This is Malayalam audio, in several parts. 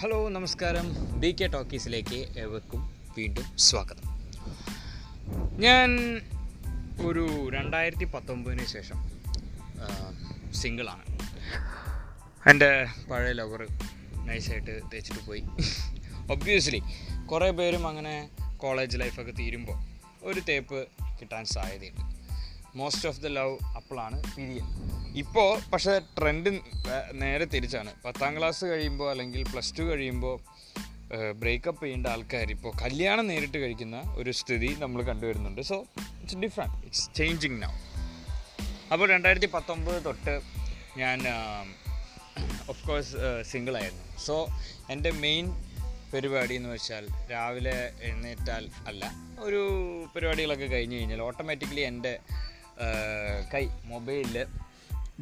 ഹലോ നമസ്കാരം. ബി കെ ടോക്കീസിലേക്ക് ഏവർക്കും വീണ്ടും സ്വാഗതം. ഞാൻ ഒരു രണ്ടായിരത്തി പത്തൊമ്പതിന് ശേഷം സിംഗിളാണ് എന്റെ പഴയ ലവർ നൈസായിട്ട് തേച്ചിട്ട് പോയി. ഒബ്വിയസ്ലി കുറേ പേരും അങ്ങനെ കോളേജ് ലൈഫൊക്കെ തീരുമ്പോൾ ഒരു തേപ്പ് കിട്ടാൻ സാധ്യതയുണ്ട്. മോസ്റ്റ് ഓഫ് ദ ലവ് അപ്പോളാണ് പിരിയൻ ഇപ്പോൾ പക്ഷേ ട്രെൻഡ് നേരെ തിരിച്ചാണ്. പത്താം ക്ലാസ് കഴിയുമ്പോൾ അല്ലെങ്കിൽ പ്ലസ് ടു കഴിയുമ്പോൾ ബ്രേക്കപ്പ് ചെയ്യേണ്ട ആൾക്കാർ ഇപ്പോൾ കല്യാണം നേരിട്ട് കഴിക്കുന്ന ഒരു സ്ഥിതി നമ്മൾ കണ്ടുവരുന്നുണ്ട്. So it's different it's changing now അപ്പോൾ രണ്ടായിരത്തി പത്തൊമ്പത് തൊട്ട് ഞാൻ ഓഫ് കോഴ്സ് സിംഗിളായിരുന്നു സോ എന്റെ മെയിൻ പരിപാടി എന്ന് വെച്ചാൽ രാവിലെ എഴുന്നേറ്റാൽ അല്ല ഒരു പരിപാടികളൊക്കെ കഴിഞ്ഞ് കഴിഞ്ഞാൽ ഓട്ടോമാറ്റിക്കലി എന്റെ കൈ മൊബൈലിൽ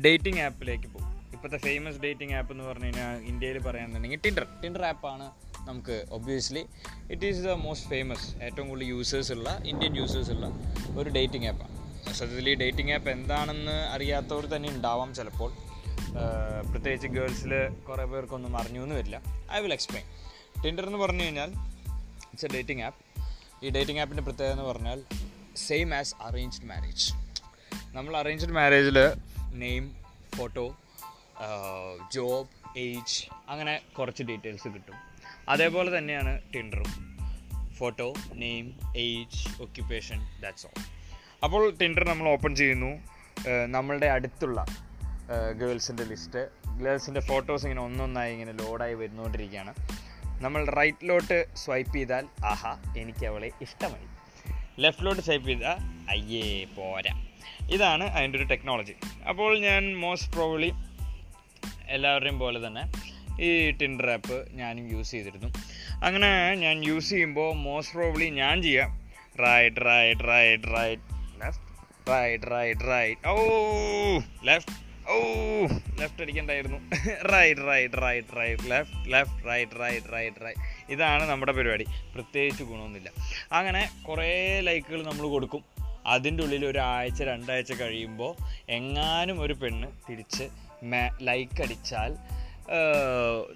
ഡേറ്റിംഗ് ആപ്പിലേക്ക് പോകും. ഇപ്പോഴത്തെ ഫേമസ് ഡേറ്റിംഗ് ആപ്പ് എന്ന് പറഞ്ഞു കഴിഞ്ഞാൽ ഇന്ത്യയിൽ പറയുകയാണെന്നുണ്ടെങ്കിൽ ടിൻഡർ ടിൻഡർ ആപ്പാണ് നമുക്ക് obviously it is the most famous ഏറ്റവും കൂടുതൽ യൂസേഴ്സ് ഉള്ള ഇന്ത്യൻ യൂസേഴ്സ് ഉള്ള ഒരു ഡേറ്റിംഗ് ആപ്പാണ് സത്യത്തിൽ ഈ ഡേറ്റിംഗ് ആപ്പ് എന്താണെന്ന് അറിയാത്തവർ തന്നെ ഉണ്ടാവാം ചിലപ്പോൾ. പ്രത്യേകിച്ച് ഗേൾസിൽ കുറേ പേർക്കൊന്നും അറിഞ്ഞു എന്ന് വരില്ല. ഐ വിൽ എക്സ്പ്ലെയിൻ ടിൻഡർ എന്ന് പറഞ്ഞു കഴിഞ്ഞാൽ ഇറ്റ്സ് എ ഡേറ്റിംഗ് ആപ്പ് ഈ ഡേറ്റിംഗ് ആപ്പിന്റെ പ്രത്യേകത എന്ന് പറഞ്ഞാൽ സെയിം ആസ് അറേഞ്ച്ഡ് മാരേജ് നമ്മൾ അറേഞ്ച്ഡ് മാരേജിൽ നെയിം ഫോട്ടോ ജോബ് ഏജ് അങ്ങനെ കുറച്ച് ഡീറ്റെയിൽസ് കിട്ടും. അതേപോലെ തന്നെയാണ് ടിൻഡറും photo name age occupation that's all അപ്പോൾ ടിൻഡർ നമ്മൾ ഓപ്പൺ ചെയ്യുന്നു. നമ്മളുടെ അടുത്തുള്ള ഗേൾസിന്റെ ലിസ്റ്റ് ഗേൾസിന്റെ ഫോട്ടോസ് ഇങ്ങനെ ഒന്നൊന്നായി ഇങ്ങനെ ലോഡായി വരുന്നുകൊണ്ടിരിക്കുകയാണ് നമ്മൾ റൈറ്റിലോട്ട് സ്വൈപ്പ് ചെയ്താൽ ആഹാ എനിക്ക് അവളെ ഇഷ്ടമായി. ലെഫ്റ്റിലോട്ട് സ്വൈപ്പ് ചെയ്താൽ അയ്യേ പോരാ. ഇതാണ് അതിന്റെ ഒരു ടെക്നോളജി. അപ്പോൾ ഞാൻ മോസ്റ്റ് പ്രോബ്ലി എല്ലാവരുടെയും പോലെ തന്നെ ഈ ടിൻഡർ ആപ്പ് ഞാനും യൂസ് ചെയ്തിരുന്നു. അങ്ങനെ ഞാൻ യൂസ് ചെയ്യുമ്പോൾ മോസ്റ്റ് പ്രോബ്ലി ഞാൻ ചെയ്യാം. Right right right right left right right right. ഓ ലെഫ്റ്റ് ഓ left അടിക്കണ്ടായിരുന്നു. Right right right right left left right right right right. ഇതാണ് നമ്മുടെ പരിപാടി. പ്രത്യേകിച്ച് ഗുണമൊന്നുമില്ല. അങ്ങനെ കുറേ ലൈക്കുകൾ നമ്മൾ കൊടുക്കും. അതിന്റെ ഉള്ളിൽ ഒരാഴ്ച രണ്ടാഴ്ച കഴിയുമ്പോൾ എങ്ങാനും ഒരു പെണ്ണ് തിരിച്ച് മേ ലൈക്ക് അടിച്ചാൽ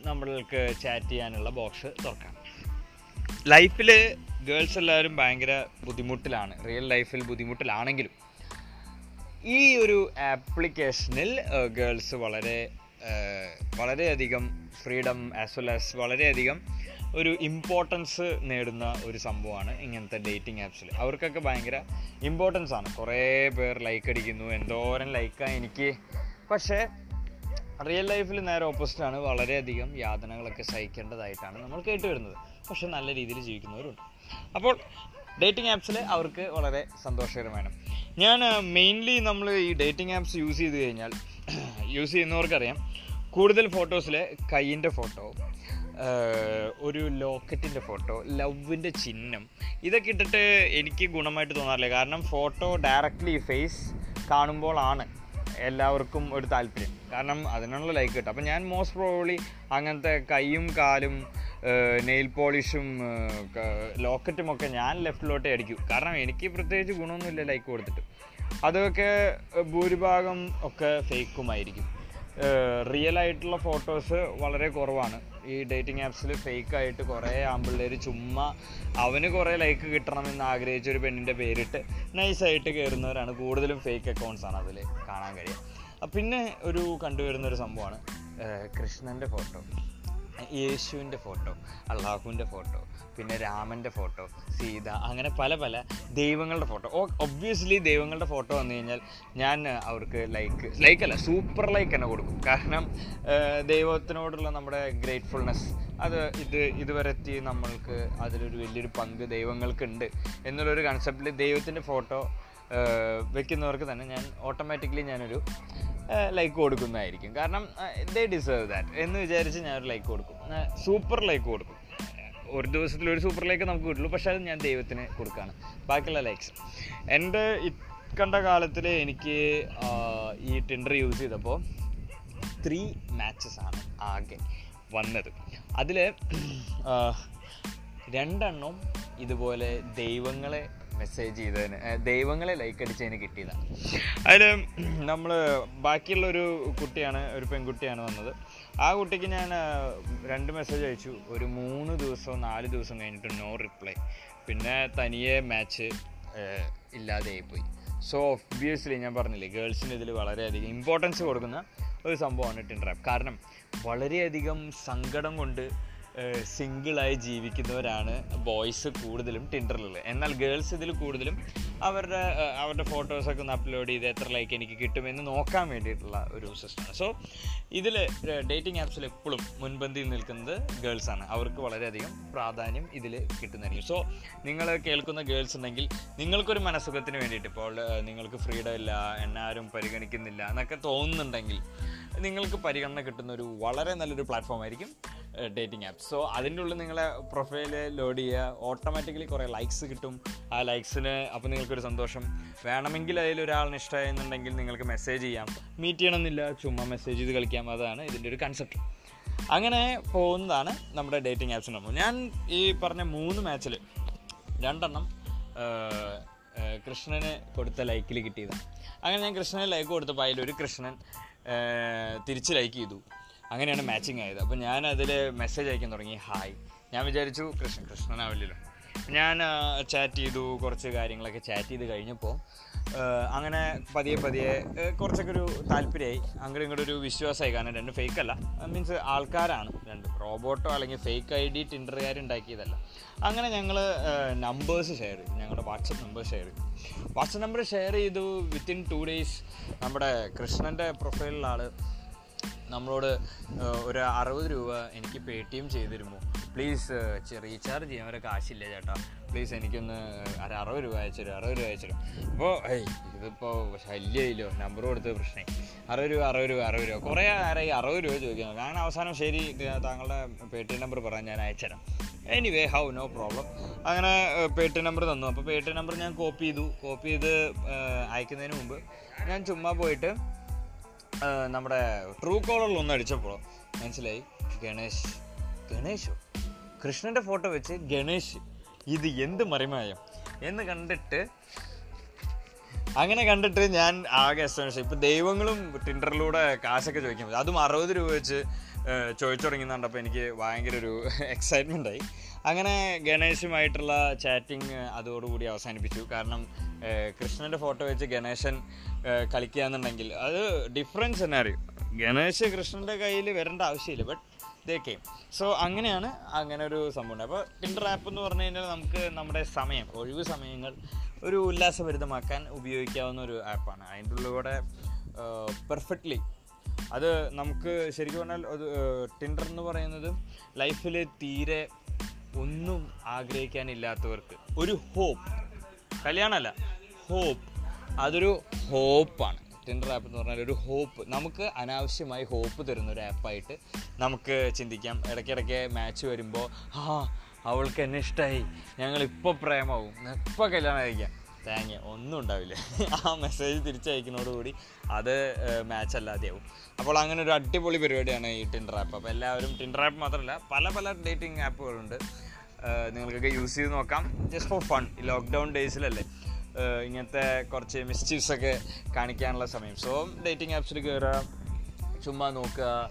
നമ്മൾക്ക് ചാറ്റ് ചെയ്യാനുള്ള ബോക്സ് തുറക്കാം. ലൈഫിൽ ഗേൾസ് എല്ലാവരും ഭയങ്കര ബുദ്ധിമുട്ടിലാണ്. റിയൽ ലൈഫിൽ ബുദ്ധിമുട്ടിലാണെങ്കിലും ഈ ഒരു ആപ്ലിക്കേഷനിൽ ഗേൾസ് വളരെ വളരെയധികം ഫ്രീഡം ആസ് വെൽ ആസ് വളരെയധികം ഒരു ഇമ്പോർട്ടൻസ് നേടുന്ന ഒരു സംഭവമാണ് ഇങ്ങനത്തെ ഡേറ്റിംഗ് ആപ്സിൽ അവർക്കൊക്കെ ഭയങ്കര ഇമ്പോർട്ടൻസ് ആണ്. കുറേ പേർ ലൈക്ക് അടിക്കുന്നു. എന്തോരം ലൈക്കാണ് എനിക്ക്. പക്ഷേ റിയൽ ലൈഫിൽ നേരെ ഓപ്പോസിറ്റ് ആണ്. വളരെയധികം യാതനകളൊക്കെ സഹിക്കേണ്ടതായിട്ടാണ് നമ്മൾ കേട്ടുവരുന്നത്. പക്ഷെ നല്ല രീതിയിൽ ജീവിക്കുന്നവരുണ്ട്. അപ്പോൾ ഡേറ്റിംഗ് ആപ്സിൽ അവർക്ക് വളരെ സന്തോഷകരമാണ് ഞാൻ മെയിൻലി നമ്മൾ ഈ ഡേറ്റിംഗ് ആപ്സ് യൂസ് ചെയ്ത് കഴിഞ്ഞാൽ യൂസ് ചെയ്യുന്നവർക്കറിയാം കൂടുതൽ ഫോട്ടോസിൽ കൈയിന്റെ ഫോട്ടോ ഒരു ലോക്കറ്റിന്റെ ഫോട്ടോ ലവിന്റെ ചിഹ്നം ഇതൊക്കെ ഇട്ടിട്ട് എനിക്ക് ഗുണമായിട്ട് തോന്നാറില്ല. കാരണം ഫോട്ടോ ഡയറക്റ്റ്ലി ഫേസ് കാണുമ്പോഴാണ് എല്ലാവർക്കും ഒരു താല്പര്യം. കാരണം അതിനുള്ള ലൈക്ക് കിട്ടും. അപ്പം ഞാൻ മോസ്റ്റ് പ്രോബ്ലി അങ്ങനത്തെ കൈയും കാലും നെയിൽ പോളിഷും ലോക്കറ്റും ഒക്കെ ഞാൻ ലെഫ്റ്റിലോട്ടേ അടിക്കും. കാരണം എനിക്ക് പ്രത്യേകിച്ച് ഗുണമൊന്നുമില്ല ലൈക്ക് കൊടുത്തിട്ട്. അതൊക്കെ ഭൂരിഭാഗം ഒക്കെ ഫേക്കുമായിരിക്കും റിയൽ ആയിട്ടുള്ള ഫോട്ടോസ് വളരെ കുറവാണ്. ഈ ഡേറ്റിംഗ് ആപ്സിൽ ഫേക്കായിട്ട് കുറേ ആമ്പിള്ളേർ ചുമ്മാ അവന് കുറേ ലൈക്ക് കിട്ടണമെന്ന് ആഗ്രഹിച്ച ഒരു പെണ്ണിന്റെ പേരിട്ട് നൈസായിട്ട് കയറുന്നവരാണ് കൂടുതലും ഫേക്ക് അക്കൗണ്ട്സാണ് അതിൽ കാണാൻ കഴിയുക. പിന്നെ ഒരു കണ്ടുവരുന്നൊരു സംഭവമാണ് കൃഷ്ണന്റെ ഫോട്ടോ യേശുവിന്റെ ഫോട്ടോ അള്ളാഹുവിന്റെ ഫോട്ടോ പിന്നെ രാമന്റെ ഫോട്ടോ സീത അങ്ങനെ പല പല ദൈവങ്ങളുടെ ഫോട്ടോ. ഓ ഒബ്വിയസ്ലി ദൈവങ്ങളുടെ ഫോട്ടോ വന്നു കഴിഞ്ഞാൽ ഞാൻ അവർക്ക് ലൈക്ക് ലൈക്ക് അല്ല സൂപ്പർ ലൈക്ക് തന്നെ കൊടുക്കും. കാരണം ദൈവത്തിനോടുള്ള നമ്മുടെ ഗ്രേറ്റ്ഫുൾനെസ് അത് ഇത് ഇതുവരെ എത്തി നമ്മൾക്ക് അതിലൊരു വലിയൊരു പങ്ക് ദൈവങ്ങൾക്കുണ്ട് എന്നുള്ളൊരു കൺസെപ്റ്റിൽ ദൈവത്തിന്റെ ഫോട്ടോ വെക്കുന്നവർക്ക് തന്നെ ഞാൻ ഓട്ടോമാറ്റിക്കലി ഞാനൊരു ലൈക്ക് കൊടുക്കുന്നതായിരിക്കും. കാരണം ദേ ഡിസേർവ് ദാറ്റ് എന്ന് വിചാരിച്ച് ഒരു ലൈക്ക് കൊടുക്കും. സൂപ്പർ ലൈക്ക് കൊടുക്കും. ഒരു ദിവസത്തിൽ ഒരു സൂപ്പർ ലൈക്ക് നമുക്ക് കിട്ടുള്ളൂ. പക്ഷേ അത് ഞാൻ ദൈവത്തിന് കൊടുക്കുകയാണ് ബാക്കിയുള്ള ലൈക്സ് എന്റെ കണ്ട കാലത്തിൽ എനിക്ക് ഈ ടിൻഡർ യൂസ് ചെയ്തപ്പോൾ ത്രീ മാച്ചസ് ആണ് ആകെ വന്നത്. അതിൽ രണ്ടെണ്ണം ഇതുപോലെ ദൈവങ്ങളെ മെസ്സേജ് ചെയ്തതിന്. ദൈവങ്ങളെ ലൈക്ക് അടിച്ചതിന് കിട്ടിയതാണ് അതിൽ നമ്മൾ ബാക്കിയുള്ള ഒരു കുട്ടിയാണ് ഒരു പെൺകുട്ടിയാണ് വന്നത്. ആ കുട്ടിക്ക് ഞാൻ രണ്ട് മെസ്സേജ് അയച്ചു. ഒരു മൂന്ന് ദിവസവും നാല് ദിവസം കഴിഞ്ഞിട്ട് നോ റിപ്ലൈ പിന്നെ തനിയെ മാച്ച് ഇല്ലാതെയായി പോയി. സോ ഒബ്വിയസ്ലി ഞാൻ പറഞ്ഞില്ലേ ഗേൾസിന് ഇതിൽ വളരെയധികം ഇമ്പോർട്ടൻസ് കൊടുക്കുന്ന ഒരു സംഭവമാണ് ടിൻഡർ ആപ്പ് കാരണം വളരെയധികം സങ്കടം കൊണ്ട് സിംഗിളായി ജീവിക്കുന്നവരാണ് ബോയ്സ് കൂടുതലും ടിൻഡറിലുള്ളത് എന്നാൽ ഗേൾസ് ഇതിൽ കൂടുതലും അവരുടെ അവരുടെ ഫോട്ടോസൊക്കെ ഒന്ന് അപ്ലോഡ് ചെയ്ത് എത്ര ലൈക്ക് എനിക്ക് കിട്ടുമെന്ന് നോക്കാൻ വേണ്ടിയിട്ടുള്ള ഒരു സിസ്റ്റമാണ് സോ ഇതിൽ ഡേറ്റിംഗ് ആപ്സിൽ എപ്പോഴും മുൻപന്തിയിൽ നിൽക്കുന്നത് ഗേൾസാണ് അവർക്ക് വളരെയധികം പ്രാധാന്യം ഇതിൽ കിട്ടുന്നതായിരിക്കും. സോ നിങ്ങൾ കേൾക്കുന്ന ഗേൾസ് ഉണ്ടെങ്കിൽ നിങ്ങൾക്കൊരു മനസ്സുഖത്തിന് വേണ്ടിയിട്ട് ഇപ്പോൾ നിങ്ങൾക്ക് ഫ്രീഡം ഇല്ല എന്നെ ആരും പരിഗണിക്കുന്നില്ല എന്നൊക്കെ തോന്നുന്നുണ്ടെങ്കിൽ നിങ്ങൾക്ക് പരിഗണന കിട്ടുന്ന ഒരു വളരെ നല്ലൊരു പ്ലാറ്റ്ഫോം ആയിരിക്കും. ഡേറ്റിംഗ് ആപ്പ് സോ അതിന്റെ ഉള്ളിൽ നിങ്ങളെ പ്രൊഫൈൽ ലോഡ് ചെയ്യുക. ഓട്ടോമാറ്റിക്കലി കുറേ ലൈക്സ് കിട്ടും. ആ ലൈക്സിന് അപ്പോൾ നിങ്ങൾക്കൊരു സന്തോഷം. വേണമെങ്കിൽ അതിൽ ഒരാളിന് ഇഷ്ടമായെന്നുണ്ടെങ്കിൽ നിങ്ങൾക്ക് മെസ്സേജ് ചെയ്യാം. മീറ്റ് ചെയ്യണമെന്നില്ല. ചുമ്മാ മെസ്സേജ് ചെയ്ത് കളിക്കാം. അതാണ് ഇതിന്റെ ഒരു കൺസെപ്റ്റ് അങ്ങനെ പോകുന്നതാണ് നമ്മുടെ ഡേറ്റിംഗ് ആപ്സിന് നമ്മൾ. ഞാൻ ഈ പറഞ്ഞ മൂന്ന് മാച്ചിൽ രണ്ടെണ്ണം കൃഷ്ണന് കൊടുത്ത ലൈക്കിൽ കിട്ടിയതാണ്. അങ്ങനെ ഞാൻ കൃഷ്ണന് ലൈക്ക് കൊടുത്തപ്പോൾ അതിലൊരു കൃഷ്ണൻ തിരിച്ച് ലൈക്ക് ചെയ്തു. അങ്ങനെയാണ് മാച്ചിങ് ആയത്. അപ്പോൾ ഞാൻ അതിൽ മെസ്സേജ് അയക്കാൻ തുടങ്ങി. ഹായ് ഞാൻ വിചാരിച്ചു കൃഷ്ണൻ കൃഷ്ണനാവില്ലല്ലോ ഞാൻ ചാറ്റ് ചെയ്തു കുറച്ച് കാര്യങ്ങളൊക്കെ ചാറ്റ് ചെയ്ത് കഴിഞ്ഞപ്പോൾ അങ്ങനെ പതിയെ പതിയെ കുറച്ചൊക്കെ ഒരു താല്പര്യമായി. അങ്ങോട്ടും ഇങ്ങോട്ടും ഒരു വിശ്വാസമായി. കാരണം രണ്ട് ഫേക്ക് അല്ല. മീൻസ് ആൾക്കാരാണ് രണ്ട്. റോബോട്ടോ അല്ലെങ്കിൽ ഫേക്ക് ഐ ഡി ടിൻഡറുകാർ ഉണ്ടാക്കിയതല്ല അങ്ങനെ ഞങ്ങൾ നമ്പേഴ്സ് ഷെയർ ചെയ്തു. ഞങ്ങളുടെ വാട്സപ്പ് നമ്പർ ഷെയർ ചെയ്തു. വാട്സപ്പ് നമ്പർ ഷെയർ ചെയ്തു. വിത്തിൻ ടു ഡേയ്സ് നമ്മുടെ കൃഷ്ണന്റെ പ്രൊഫൈലിലുള്ള ആൾ നമ്മളോട് ഒരു അറുപത് രൂപ എനിക്ക് പേ ടി എം ചെയ്തിരുമോ പ്ലീസ് റീചാർജ് ചെയ്യാൻ വരെ കാശില്ല ചേട്ടാ? പ്ലീസ് എനിക്കൊന്ന് ഒരു അറുപത് രൂപ അയച്ചുതരും അറുപത് രൂപ അയച്ചുതരും അപ്പോൾ ഏയ് ഇതിപ്പോൾ ശല്യമില്ലോ നമ്പർ കൊടുത്ത പ്രശ്നമായി അറുപത് രൂപ അറുപത് രൂപ അറുപത് രൂപ. കുറേ നേരമായി അറുപത് രൂപ ചോദിക്കുന്നു കാരണം അവസാനം ശരി താങ്കളുടെ പേ ടി എം നമ്പർ പറയാൻ ഞാൻ അയച്ചുതരാം എനിവേ ഹൗ നോ പ്രോബ്ലം അങ്ങനെ പേ ടി നമ്പർ തന്നു. അപ്പോൾ പേ ടി നമ്പർ ഞാൻ കോപ്പി ചെയ്തു. കോപ്പി ചെയ്ത് അയക്കുന്നതിന് മുമ്പ് ഞാൻ ചുമ്മാ പോയിട്ട് നമ്മുടെ ട്രൂ കോളറിൽ ഒന്ന് അടിച്ചപ്പോൾ മനസ്സിലായി. ഗണേഷ് ഗണേഷോ? കൃഷ്ണന്റെ ഫോട്ടോ വെച്ച് ഗണേഷ് ഇത് എന്ത് മറിമായം? എന്ന് കണ്ടിട്ട് അങ്ങനെ കണ്ടിട്ട് ഞാൻ ആകെ എസ്റ്റോണിഷ് ഇപ്പം ദൈവങ്ങളും ടിൻഡറിലൂടെ കാശൊക്കെ ചോദിക്കാൻ പറ്റും. അതും അറുപത് രൂപ വെച്ച് ചോദിച്ചു തുടങ്ങി കണ്ടപ്പോൾ എനിക്ക് ഭയങ്കര ഒരു എക്സൈറ്റ്മെന്റ് ആയി. അങ്ങനെ ഗണേശുമായിട്ടുള്ള ചാറ്റിങ് അതോടുകൂടി അവസാനിപ്പിച്ചു. കാരണം കൃഷ്ണന്റെ ഫോട്ടോ വെച്ച് ഗണേശൻ കളിക്കുക എന്നുണ്ടെങ്കിൽ അത് ഡിഫറൻസ് തന്നെ അറിയും ഗണേശ് കൃഷ്ണന്റെ കയ്യിൽ വരേണ്ട ആവശ്യമില്ല ബട്ട് ഇതൊക്കെ സോ അങ്ങനെയാണ് അങ്ങനെ ഒരു സംഭവം അപ്പോൾ ടിൻഡർ ആപ്പ് എന്ന് പറഞ്ഞു കഴിഞ്ഞാൽ നമുക്ക് നമ്മുടെ സമയം ഒഴിവ് സമയങ്ങൾ ഒരു ഉല്ലാസഭരിതമാക്കാൻ ഉപയോഗിക്കാവുന്ന ഒരു ആപ്പാണ് അതിന്റെ ഉള്ളിലൂടെ പെർഫെക്റ്റ്ലി അത് നമുക്ക് ശരിക്കും പറഞ്ഞാൽ ടിൻഡർ എന്ന് പറയുന്നത് ലൈഫിൽ തീരെ ഒന്നും ആഗ്രഹിക്കാനില്ലാത്തവർക്ക്. ഒരു ഹോപ്പ് കല്യാണമല്ല ഹോപ്പ് അതൊരു ഹോപ്പാണ് ടിൻഡർ ആപ്പ് എന്ന് പറഞ്ഞാൽ ഒരു ഹോപ്പ് നമുക്ക് അനാവശ്യമായി ഹോപ്പ് തരുന്ന ഒരു ആപ്പായിട്ട് നമുക്ക് ചിന്തിക്കാം. ഇടയ്ക്കിടയ്ക്ക് മാച്ച് വരുമ്പോൾ ആ അവൾക്ക് എന്നെ ഇഷ്ടമായി ഞങ്ങളിപ്പോൾ പ്രേമാവും. ഇപ്പോൾ കല്യാണം കഴിക്കാം. തേങ്ങ ഒന്നും ഉണ്ടാവില്ല. ആ മെസ്സേജ് തിരിച്ചയക്കുന്നതോടുകൂടി അത് മാച്ച് അല്ലാതെയാവും. അപ്പോൾ അങ്ങനെ ഒരു അടിപൊളി പരിപാടിയാണ് ഈ ടിൻഡർ ആപ്പ് അപ്പോൾ എല്ലാവരും ടിൻഡർ ആപ്പ് മാത്രമല്ല പല പല ഡേറ്റിംഗ് ആപ്പുകളുണ്ട് നിങ്ങൾക്കൊക്കെ യൂസ് ചെയ്ത് നോക്കാം. ജസ്റ്റ് ഫോർ ഫൺ ഈ ലോക്ക്ഡൗൺ ഡേയ്സിലല്ലേ ഇങ്ങനത്തെ കുറച്ച് മിസ്റ്റീവ്സ് ഒക്കെ കാണിക്കാനുള്ള സമയം. സോ ഡേറ്റിംഗ് ആപ്സിൽ കയറുക ചുമ്മാ നോക്കുക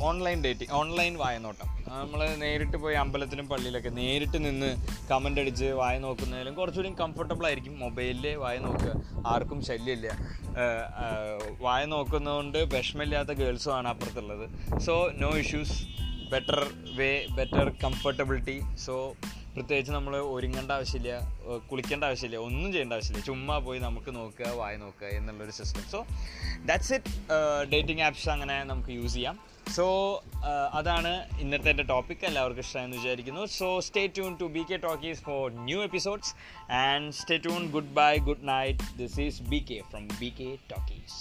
ഓൺലൈൻ ഡേറ്റിംഗ് ഓൺലൈൻ വായനോട്ടം. നമ്മൾ നേരിട്ട് പോയി അമ്പലത്തിലും പള്ളിയിലൊക്കെ നേരിട്ട് നിന്ന് കമന്റ് അടിച്ച് വായ നോക്കുന്നതിലും കുറച്ചുകൂടി കംഫർട്ടബിൾ ആയിരിക്കും മൊബൈലിൽ വായ നോക്കുക. ആർക്കും ശല്യമില്ല. വായ നോക്കുന്നതുകൊണ്ട് വിഷമില്ലാത്ത ഗേൾസുമാണ് അപ്പുറത്തുള്ളത്. So no issues better way better comfortability so പ്രത്യേകിച്ച് നമ്മൾ ഒരുങ്ങേണ്ട ആവശ്യമില്ല കുളിക്കേണ്ട ആവശ്യമില്ല ഒന്നും ചെയ്യേണ്ട ആവശ്യമില്ല. ചുമ്മാ പോയി നമുക്ക് നോക്കുക വായി നോക്കുക എന്നുള്ളൊരു system so that's it dating apps അങ്ങനെ നമുക്ക് യൂസ് ചെയ്യാം. സോ അതാണ് ഇന്നത്തെ എന്റെ ടോപ്പിക് എല്ലാവർക്കും ഇഷ്ടമെന്ന് വിചാരിക്കുന്നു. So stay tune to B K Talkies for new episodes and stay tune good bye good night this is B K from B K Talkies